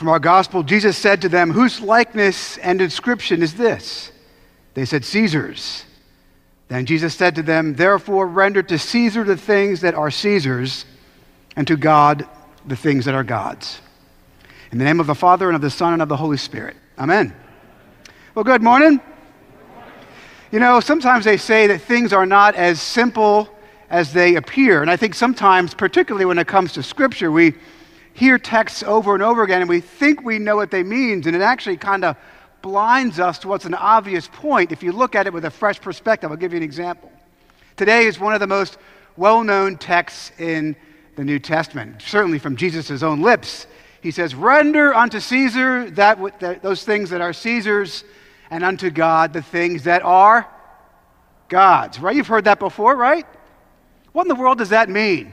From our gospel, Jesus said to them, Whose likeness and inscription is this? They said, Caesar's. Then Jesus said to them, Therefore, render to Caesar the things that are Caesar's, and to God the things that are God's. In the name of the Father, and of the Son, and of the Holy Spirit. Amen. Well, good morning. You know, sometimes they say that things are not as simple as they appear. And I think sometimes, particularly when it comes to Scripture, we hear texts over and over again and we think we know what they mean, and it actually kind of blinds us to what's an obvious point if you look at it with a fresh perspective. I'll give you an example. Today is one of the most well known texts in the New Testament, certainly from Jesus' own lips. He says, Render unto Caesar that, that, those things that are Caesar's, and unto God the things that are God's. Right? You've heard that before, right? What in the world does that mean?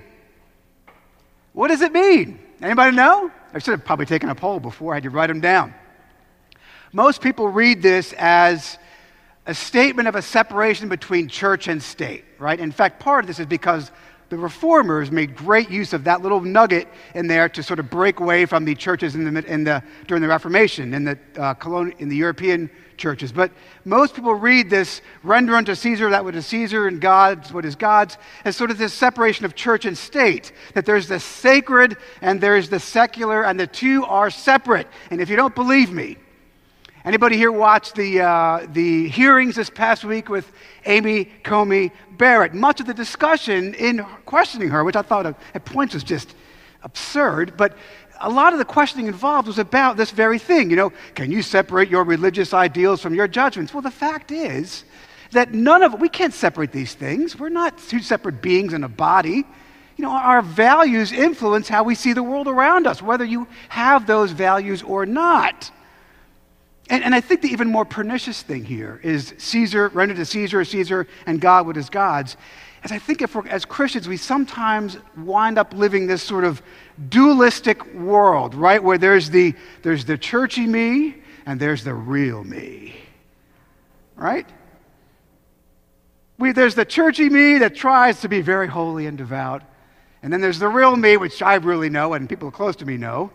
What does it mean? Anybody know? I should have probably taken a poll before I had to write them down. Most people read this as a statement of a separation between church and state, right? In fact, part of this is because the reformers made great use of that little nugget in there to sort of break away from the churches in the, in the, during the Reformation in the, uh, colonial, in the European churches. But most people read this render unto Caesar that what is Caesar and God's what is God's as sort of this separation of church and state, that there's the sacred and there's the secular, and the two are separate. And if you don't believe me, Anybody here watch the, uh, the hearings this past week with Amy Coney Barrett? Much of the discussion in questioning her, which I thought at points was just absurd, but a lot of the questioning involved was about this very thing. You know, can you separate your religious ideals from your judgments? Well, the fact is that none of we can't separate these things. We're not two separate beings in a body. You know, our values influence how we see the world around us, whether you have those values or not. And, and, I think the even more pernicious thing here is Caesar, render to Caesar, Caesar, and God what is God's. As I think if we're, as Christians, we sometimes wind up living this sort of dualistic world, right? Where there's the, there's the churchy me and there's the real me, right? We, there's the churchy me that tries to be very holy and devout. And then there's the real me, which I really know and people close to me know.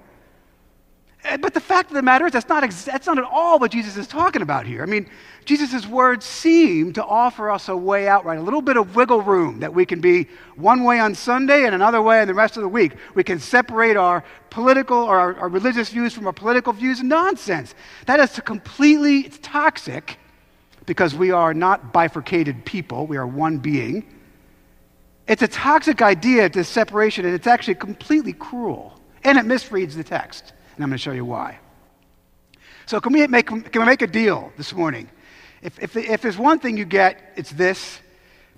Eh, but the fact of the matter is, that's not, that's not at all what Jesus is talking about here. I mean, Jesus' words seem to offer us a way out, right? A little bit of wiggle room that we can be one way on Sunday and another way in the rest of the week. We can separate our political or our, our religious views from our political views. Nonsense. That is completely it's toxic because we are not bifurcated people, we are one being. It's a toxic idea, this separation, and it's actually completely cruel. And it misreads the text and I'm going to show you why. So, can we make, can we make a deal this morning? If, if, if there's one thing you get, it's this.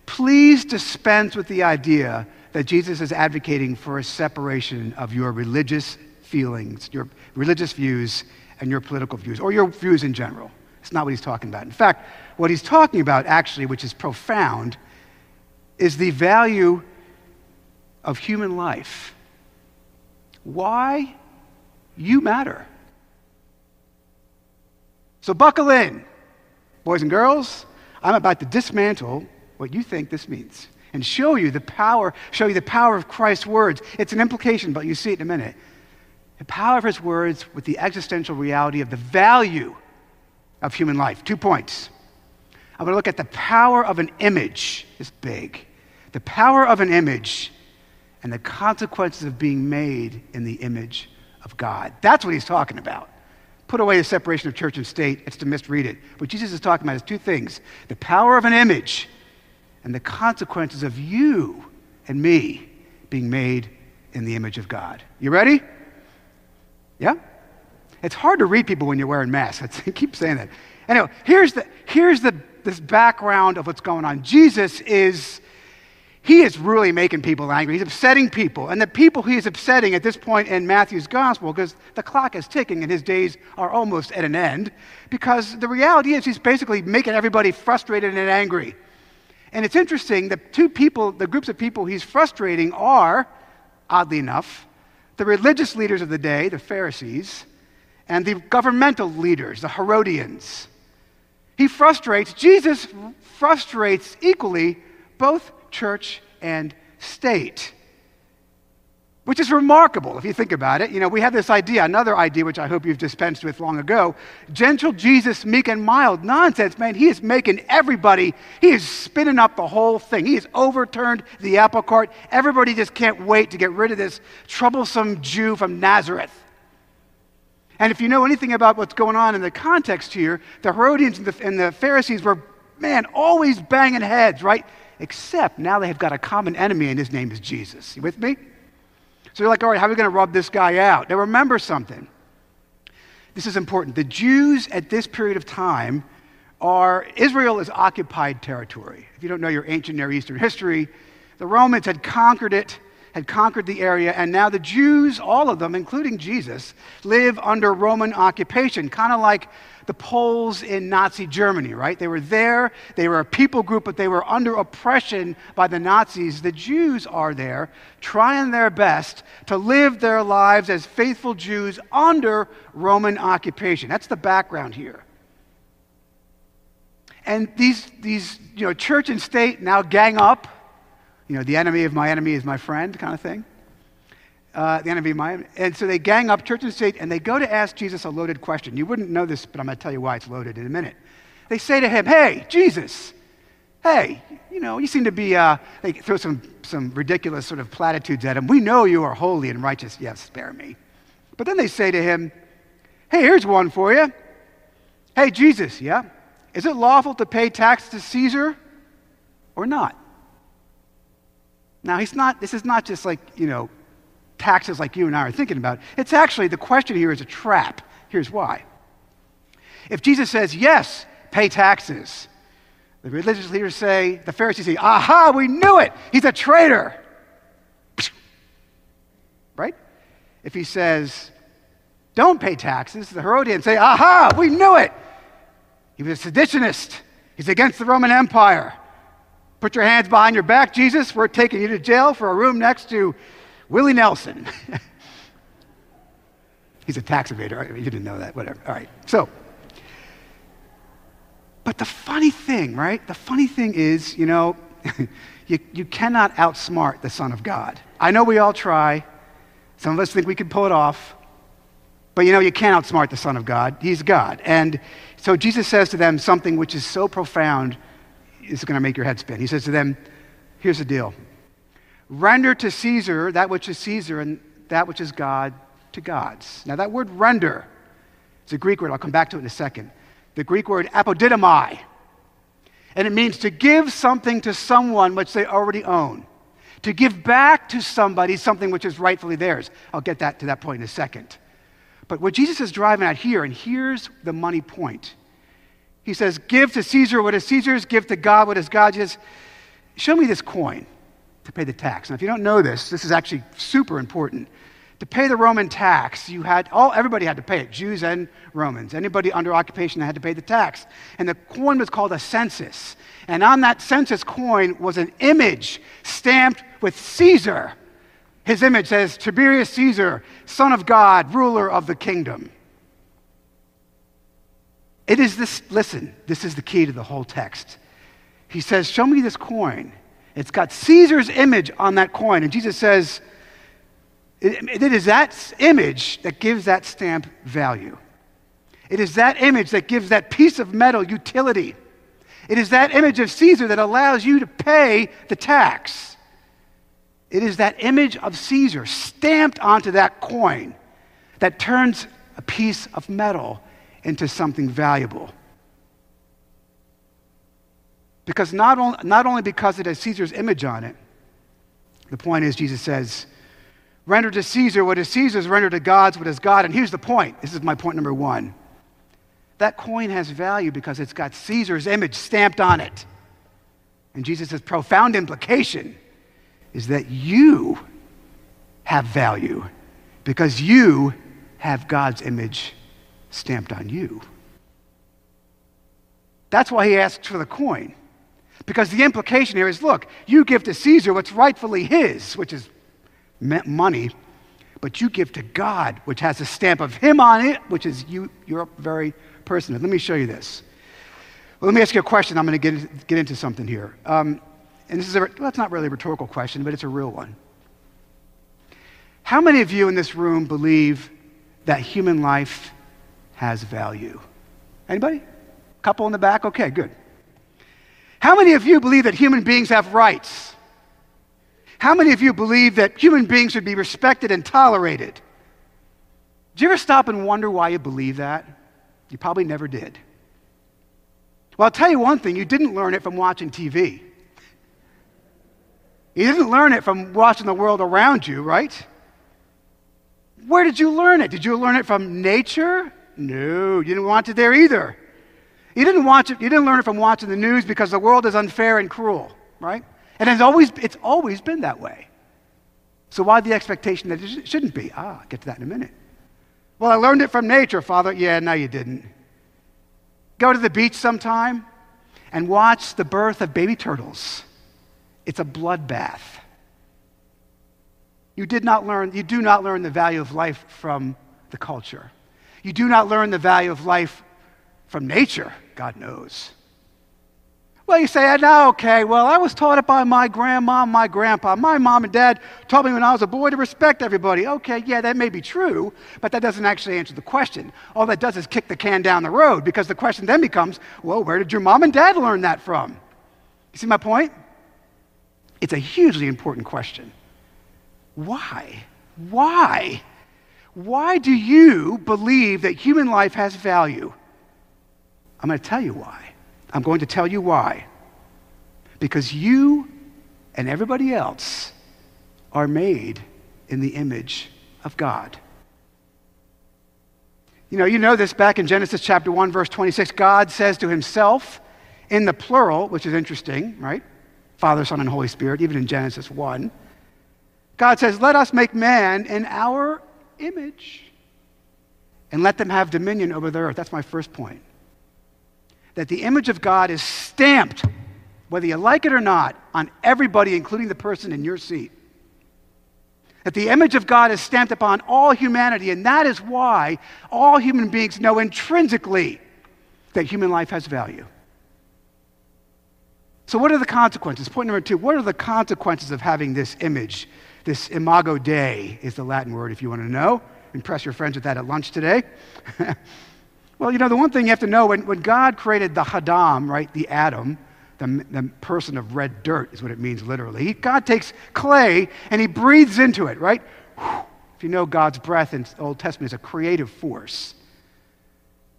Please dispense with the idea that Jesus is advocating for a separation of your religious feelings, your religious views, and your political views, or your views in general. It's not what he's talking about. In fact, what he's talking about, actually, which is profound, is the value of human life. Why you matter. So buckle in, boys and girls. I'm about to dismantle what you think this means and show you the power, show you the power of Christ's words. It's an implication, but you see it in a minute. The power of his words with the existential reality of the value of human life. Two points. I'm going to look at the power of an image, is big. The power of an image and the consequences of being made in the image of God. That's what he's talking about. Put away the separation of church and state, it's to misread it. What Jesus is talking about is two things the power of an image and the consequences of you and me being made in the image of God. You ready? Yeah? It's hard to read people when you're wearing masks. I keep saying that. Anyway, here's the here's the this background of what's going on. Jesus is he is really making people angry. He's upsetting people. And the people he is upsetting at this point in Matthew's gospel, because the clock is ticking and his days are almost at an end, because the reality is he's basically making everybody frustrated and angry. And it's interesting, the two people, the groups of people he's frustrating are, oddly enough, the religious leaders of the day, the Pharisees, and the governmental leaders, the Herodians. He frustrates, Jesus frustrates equally both church and state. which is remarkable if you think about it. You know, we have this idea, another idea which I hope you've dispensed with long ago gentle Jesus, meek and mild. Nonsense, man. He is making everybody, he is spinning up the whole thing. He has overturned the apple cart. Everybody just can't wait to get rid of this troublesome Jew from Nazareth. And if you know anything about what's going on in the context here, the Herodians and the, and the Pharisees were, man, always banging heads, right? Except now they have got a common enemy, and his name is Jesus. You with me? So you're like, all right, how are we going to rub this guy out? Now remember something. This is important. The Jews at this period of time are, Israel is occupied territory. If you don't know your ancient Near Eastern history, the Romans had conquered it, had conquered the area, and now the Jews, all of them, including Jesus, live under Roman occupation, kind of like the Poles in Nazi Germany, right? They were there, they were a people group, but they were under oppression by the Nazis. The Jews are there, trying their best to live their lives as faithful Jews under Roman occupation. That's the background here. And these, these you know, church and state now gang up. You know, the enemy of my enemy is my friend kind of thing uh, the enemy of mine. And so they gang up church and state and they go to ask Jesus a loaded question. You wouldn't know this, but I'm going to tell you why it's loaded in a minute. They say to him, Hey, Jesus, hey, you know, you seem to be, uh, they throw some, some ridiculous sort of platitudes at him. We know you are holy and righteous. Yes, spare me. But then they say to him, Hey, here's one for you. Hey, Jesus, yeah? Is it lawful to pay tax to Caesar or not? Now, he's not, this is not just like, you know, taxes like you and I are thinking about. It's actually, the question here is a trap. Here's why. If Jesus says, yes, pay taxes, the religious leaders say, the Pharisees say, aha, we knew it. He's a traitor. Right? If he says, don't pay taxes, the Herodians say, aha, we knew it. He was a seditionist. He's against the Roman Empire. Put your hands behind your back, Jesus. We're taking you to jail for a room next to Willie Nelson. He's a tax evader. You didn't know that. Whatever. All right. So, but the funny thing, right? The funny thing is, you know, you, you cannot outsmart the Son of God. I know we all try. Some of us think we could pull it off. But you know, you can't outsmart the Son of God. He's God. And so Jesus says to them something which is so profound, it's going to make your head spin. He says to them, Here's the deal Render to Caesar that which is Caesar, and that which is God to God's. Now, that word render is a Greek word. I'll come back to it in a second. The Greek word apodidomai. And it means to give something to someone which they already own. To give back to somebody something which is rightfully theirs. I'll get that to that point in a second. But what Jesus is driving at here, and here's the money point. He says, Give to Caesar what is Caesar's, give to God what is God's. Show me this coin to pay the tax. Now, if you don't know this, this is actually super important. To pay the Roman tax, you had all everybody had to pay it, Jews and Romans. Anybody under occupation had to pay the tax. And the coin was called a census. And on that census coin was an image stamped with Caesar. His image says Tiberius Caesar, son of God, ruler of the kingdom. It is this, listen, this is the key to the whole text. He says, Show me this coin. It's got Caesar's image on that coin. And Jesus says, it, it is that image that gives that stamp value. It is that image that gives that piece of metal utility. It is that image of Caesar that allows you to pay the tax. It is that image of Caesar stamped onto that coin that turns a piece of metal into something valuable. Because not, on, not only because it has Caesar's image on it, the point is, Jesus says, render to Caesar what is Caesar's, render to God's what is God. And here's the point this is my point number one. That coin has value because it's got Caesar's image stamped on it. And Jesus' profound implication is that you have value because you have God's image stamped on you. That's why he asks for the coin. Because the implication here is look, you give to Caesar what's rightfully his, which is money, but you give to God, which has a stamp of him on it, which is you, your very person. Let me show you this. Well, let me ask you a question. I'm going to get, get into something here. Um, and this is a, well, it's not really a rhetorical question, but it's a real one. How many of you in this room believe that human life has value? Anybody? Couple in the back? Okay, good. How many of you believe that human beings have rights? How many of you believe that human beings should be respected and tolerated? Do you ever stop and wonder why you believe that? You probably never did. Well, I'll tell you one thing you didn't learn it from watching TV. You didn't learn it from watching the world around you, right? Where did you learn it? Did you learn it from nature? No, you didn't want it there either. You didn't watch it, you didn't learn it from watching the news because the world is unfair and cruel, right? And it's always, it's always been that way. So why the expectation that it shouldn't be? Ah, I'll get to that in a minute. Well, I learned it from nature, Father. Yeah, no, you didn't. Go to the beach sometime and watch the birth of baby turtles. It's a bloodbath. You did not learn, you do not learn the value of life from the culture. You do not learn the value of life from nature, God knows. Well, you say, ah, no, okay, well, I was taught it by my grandma, my grandpa. My mom and dad taught me when I was a boy to respect everybody. Okay, yeah, that may be true, but that doesn't actually answer the question. All that does is kick the can down the road because the question then becomes, well, where did your mom and dad learn that from? You see my point? It's a hugely important question. Why? Why? Why do you believe that human life has value? I'm going to tell you why. I'm going to tell you why. Because you and everybody else are made in the image of God. You know, you know this back in Genesis chapter 1, verse 26. God says to himself in the plural, which is interesting, right? Father, Son, and Holy Spirit, even in Genesis 1. God says, Let us make man in our image and let them have dominion over the earth. That's my first point that the image of God is stamped, whether you like it or not, on everybody, including the person in your seat. That the image of God is stamped upon all humanity, and that is why all human beings know intrinsically that human life has value. So, what are the consequences? Point number two what are the consequences of having this image? This imago Dei is the Latin word if you want to know. Impress your friends with that at lunch today. Well, you know, the one thing you have to know when, when God created the Hadam, right, the Adam, the, the person of red dirt is what it means literally. God takes clay and he breathes into it, right? If you know God's breath in the Old Testament is a creative force.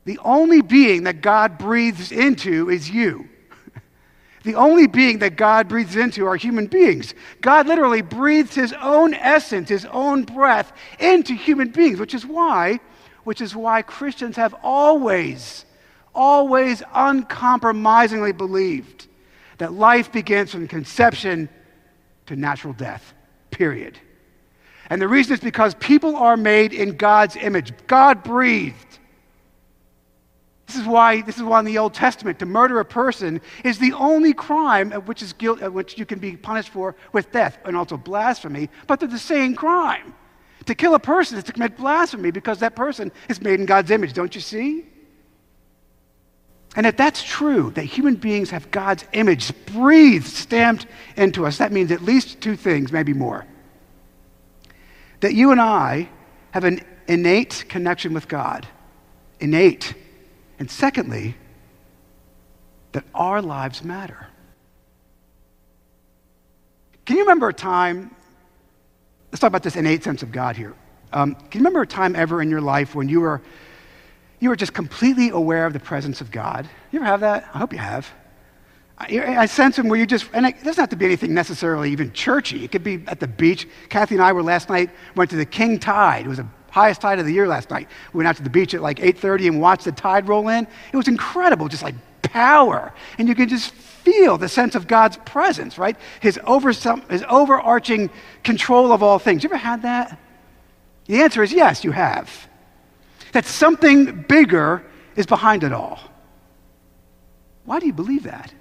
The only being that God breathes into is you. The only being that God breathes into are human beings. God literally breathes his own essence, his own breath into human beings, which is why which is why Christians have always, always uncompromisingly believed that life begins from conception to natural death, period. And the reason is because people are made in God's image. God breathed. This is why this is why in the Old Testament to murder a person is the only crime of which is guilt of which you can be punished for with death and also blasphemy, but they're the same crime. To kill a person is to commit blasphemy because that person is made in God's image, don't you see? And if that's true, that human beings have God's image breathed, stamped into us, that means at least two things, maybe more. That you and I have an innate connection with God. Innate. And secondly, that our lives matter. Can you remember a time Let's talk about this innate sense of God here. Um, can you remember a time ever in your life when you were, you were just completely aware of the presence of God? You ever have that? I hope you have. I, sense him where you just, and it doesn't have to be anything necessarily even churchy. It could be at the beach. Kathy and I were last night, went to the King Tide. It was the highest tide of the year last night. We went out to the beach at like 8.30 and watched the tide roll in. It was incredible, just like power. And you can just feel the sense of God's presence, right? His, over, his overarching control of all things. You ever had that? The answer is yes, you have. That something bigger is behind it all. Why do you believe that?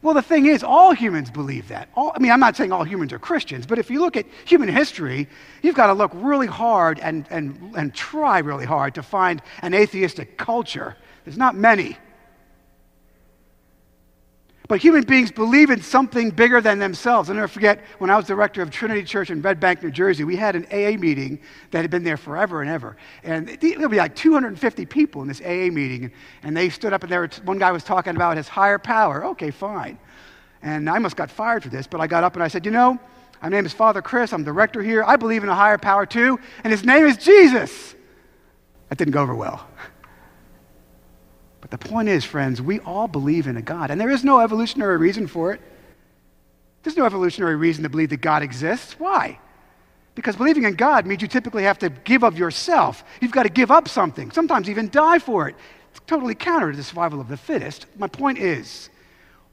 Well, the thing is, all humans believe that. All, I mean, I'm not saying all humans are Christians, but if you look at human history, you've got to look really hard and, and, and try really hard to find an atheistic culture. There's not many. But human beings believe in something bigger than themselves. I'll never forget when I was director of Trinity Church in Red Bank, New Jersey, we had an AA meeting that had been there forever and ever. And there would be like 250 people in this AA meeting. And they stood up and there, one guy was talking about his higher power. Okay, fine. And I almost got fired for this, but I got up and I said, You know, my name is Father Chris. I'm director here. I believe in a higher power too, and his name is Jesus. That didn't go over well. But the point is, friends, we all believe in a God, and there is no evolutionary reason for it. There's no evolutionary reason to believe that God exists. Why? Because believing in God means you typically have to give of yourself. You've got to give up something, sometimes even die for it. It's totally counter to the survival of the fittest. My point is,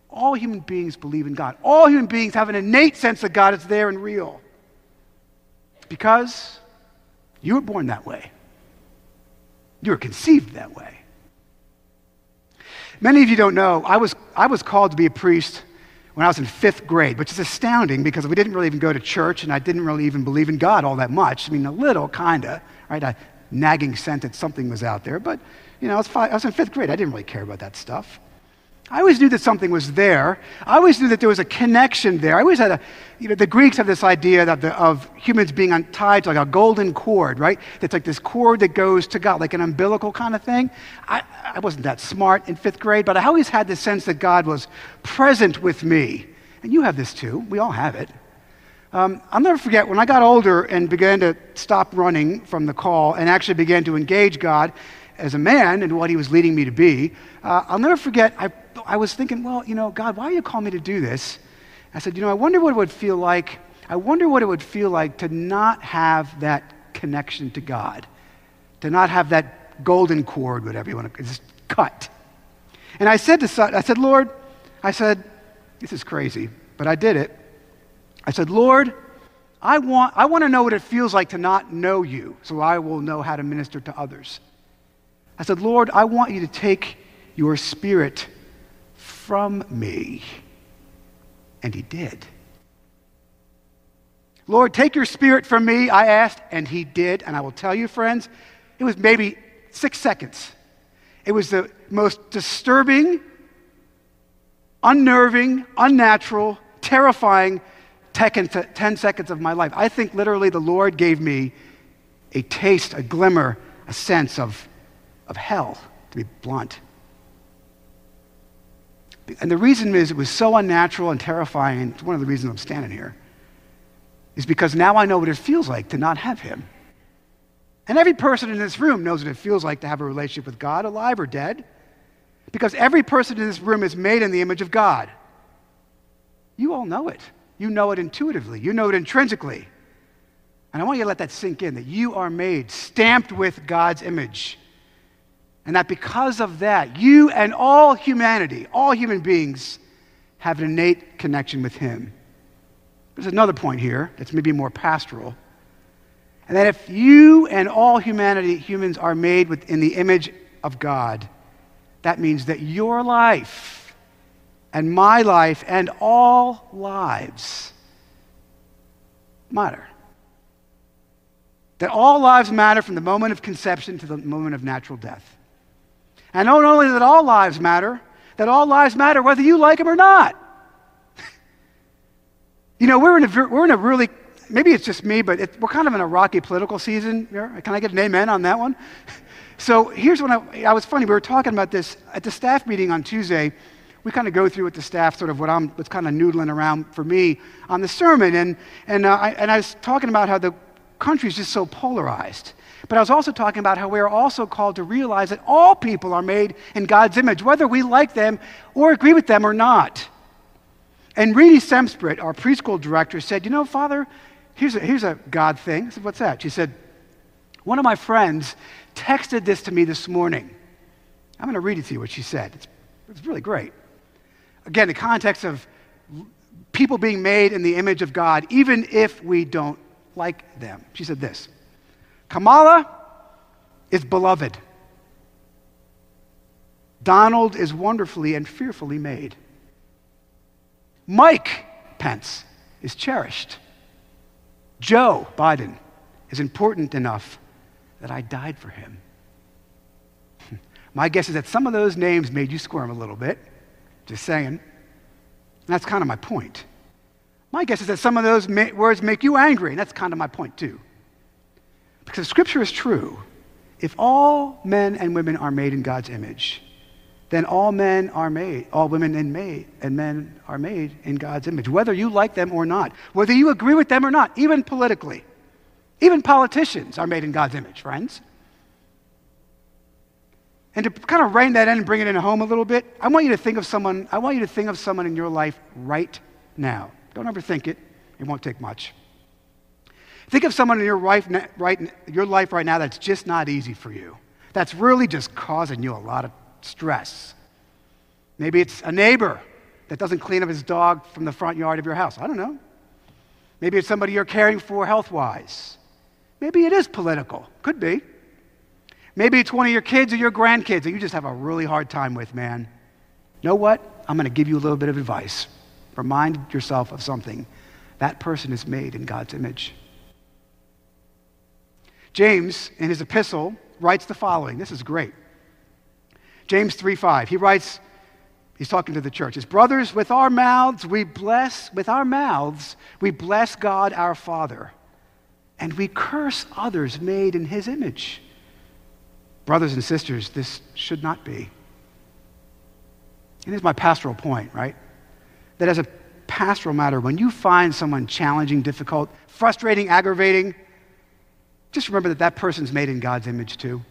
all human beings believe in God. All human beings have an innate sense that God is there and real. Because you were born that way, you were conceived that way. Many of you don't know, I was, I was called to be a priest when I was in fifth grade, which is astounding because we didn't really even go to church and I didn't really even believe in God all that much. I mean, a little, kind of, right? A nagging sense that something was out there. But, you know, I was, five, I was in fifth grade. I didn't really care about that stuff. I always knew that something was there. I always knew that there was a connection there. I always had a, you know, the Greeks have this idea of, the, of humans being tied to like a golden cord, right? It's like this cord that goes to God, like an umbilical kind of thing. I, I wasn't that smart in fifth grade, but I always had this sense that God was present with me. And you have this too. We all have it. Um, I'll never forget when I got older and began to stop running from the call and actually began to engage God as a man and what he was leading me to be. Uh, I'll never forget, I I was thinking, well, you know, God, why are you calling me to do this? I said, you know, I wonder what it would feel like. I wonder what it would feel like to not have that connection to God, to not have that golden cord, whatever you want to just cut. And I said to I said, Lord, I said, this is crazy, but I did it. I said, Lord, I want, I want to know what it feels like to not know you, so I will know how to minister to others. I said, Lord, I want you to take your spirit from me. And he did. Lord, take your spirit from me, I asked, and he did. And I will tell you, friends, it was maybe six seconds. It was the most disturbing, unnerving, unnatural, terrifying 10 seconds of my life. I think literally the Lord gave me a taste, a glimmer, a sense of, of hell, to be blunt. And the reason is it was so unnatural and terrifying. It's one of the reasons I'm standing here. Is because now I know what it feels like to not have him. And every person in this room knows what it feels like to have a relationship with God, alive or dead. Because every person in this room is made in the image of God. You all know it. You know it intuitively, you know it intrinsically. And I want you to let that sink in that you are made, stamped with God's image. And that because of that, you and all humanity, all human beings, have an innate connection with Him. There's another point here that's maybe more pastoral. And that if you and all humanity, humans, are made in the image of God, that means that your life and my life and all lives matter. That all lives matter from the moment of conception to the moment of natural death. And not only that all lives matter, that all lives matter whether you like them or not. you know, we're in a, we're in a really, maybe it's just me, but it, we're kind of in a rocky political season. Here. Can I get an amen on that one? so here's what I, I was funny. We were talking about this at the staff meeting on Tuesday. We kind of go through with the staff sort of what I'm, what's kind of noodling around for me on the sermon. And, and, uh, I, and I was talking about how the country is just so polarized. But I was also talking about how we are also called to realize that all people are made in God's image, whether we like them or agree with them or not. And Reedy Semsprit, our preschool director, said, You know, Father, here's a, here's a God thing. I said, What's that? She said, One of my friends texted this to me this morning. I'm going to read it to you what she said. It's, it's really great. Again, the context of people being made in the image of God, even if we don't like them. She said this Kamala is beloved. Donald is wonderfully and fearfully made. Mike Pence is cherished. Joe Biden is important enough that I died for him. My guess is that some of those names made you squirm a little bit. Just saying. that's kind of my point. My guess is that some of those ma- words make you angry, and that's kind of my point too. Because Scripture is true. If all men and women are made in God's image, then all men are made, all women and, made, and men are made in God's image, whether you like them or not, whether you agree with them or not, even politically. Even politicians are made in God's image, friends. And to kind of rein that in and bring it in home a little bit, I want you to think of someone, I want you to think of someone in your life right now. Don't overthink it. It won't take much. Think of someone in your life, right, your life right now that's just not easy for you. That's really just causing you a lot of stress. Maybe it's a neighbor that doesn't clean up his dog from the front yard of your house. I don't know. Maybe it's somebody you're caring for health wise. Maybe it is political. Could be. Maybe it's one of your kids or your grandkids that you just have a really hard time with, man. know what? I'm going to give you a little bit of advice. Remind yourself of something. That person is made in God's image. James, in his epistle, writes the following. This is great. James 3 5. He writes, he's talking to the church. His brothers, with our mouths we bless, with our mouths we bless God our Father, and we curse others made in his image. Brothers and sisters, this should not be. And here's my pastoral point, right? That as a pastoral matter, when you find someone challenging, difficult, frustrating, aggravating, just remember that that person's made in God's image too.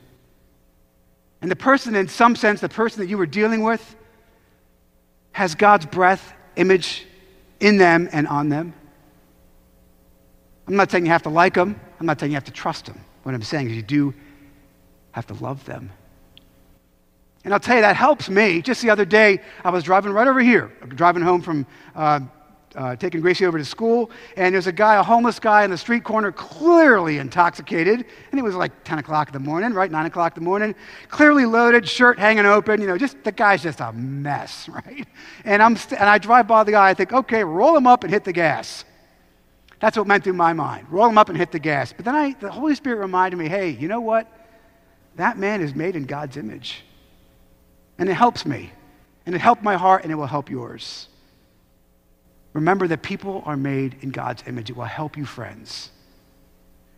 And the person, in some sense, the person that you were dealing with, has God's breath, image in them and on them. I'm not saying you have to like them. I'm not saying you have to trust them. What I'm saying is you do have to love them. And I'll tell you, that helps me. Just the other day, I was driving right over here, driving home from uh, uh, taking Gracie over to school, and there's a guy, a homeless guy in the street corner, clearly intoxicated. And it was like 10 o'clock in the morning, right? 9 o'clock in the morning. Clearly loaded, shirt hanging open, you know, just the guy's just a mess, right? And, I'm st- and I drive by the guy, I think, okay, roll him up and hit the gas. That's what went through my mind. Roll him up and hit the gas. But then I, the Holy Spirit reminded me, hey, you know what? That man is made in God's image. And it helps me. And it helped my heart, and it will help yours. Remember that people are made in God's image. It will help you, friends.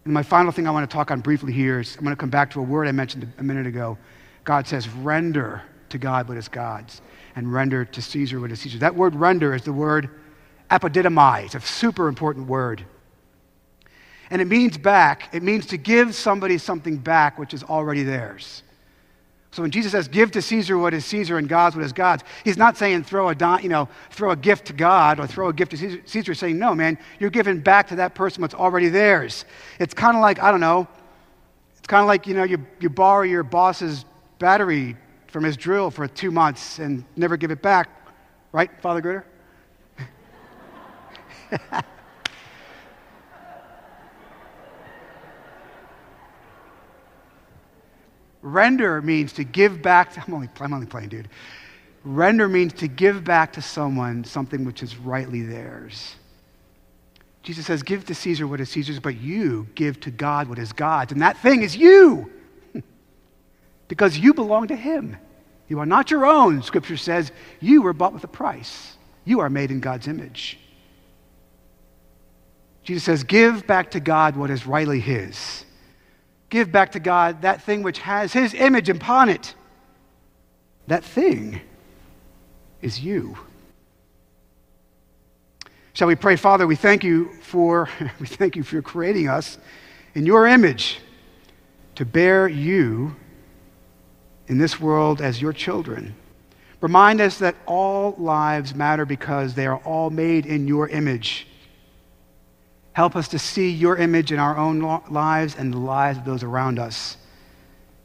And my final thing I want to talk on briefly here is I'm going to come back to a word I mentioned a minute ago. God says, render to God what is God's, and render to Caesar what is Caesar. That word render is the word apodidomai. It's a super important word. And it means back, it means to give somebody something back which is already theirs. So when Jesus says, give to Caesar what is Caesar and God's what is God's, he's not saying throw a, you know, throw a gift to God or throw a gift to Caesar. Caesar saying, no, man, you're giving back to that person what's already theirs. It's kind of like, I don't know, it's kind of like, you know, you, you borrow your boss's battery from his drill for two months and never give it back. Right, Father Gritter? Render means to give back. To, I'm, only, I'm only playing, dude. Render means to give back to someone something which is rightly theirs. Jesus says, Give to Caesar what is Caesar's, but you give to God what is God's. And that thing is you, because you belong to Him. You are not your own, Scripture says. You were bought with a price. You are made in God's image. Jesus says, Give back to God what is rightly His give back to God that thing which has His image upon it. That thing is you. Shall we pray, Father? We thank you for we thank you for creating us in your image to bear you in this world as your children. Remind us that all lives matter because they are all made in your image. Help us to see your image in our own lives and the lives of those around us.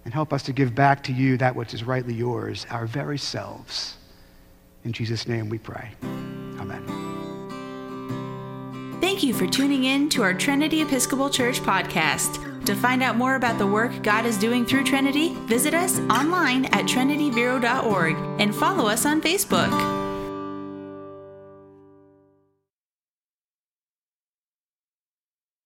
And help us to give back to you that which is rightly yours, our very selves. In Jesus' name we pray. Amen. Thank you for tuning in to our Trinity Episcopal Church podcast. To find out more about the work God is doing through Trinity, visit us online at trinityvero.org and follow us on Facebook.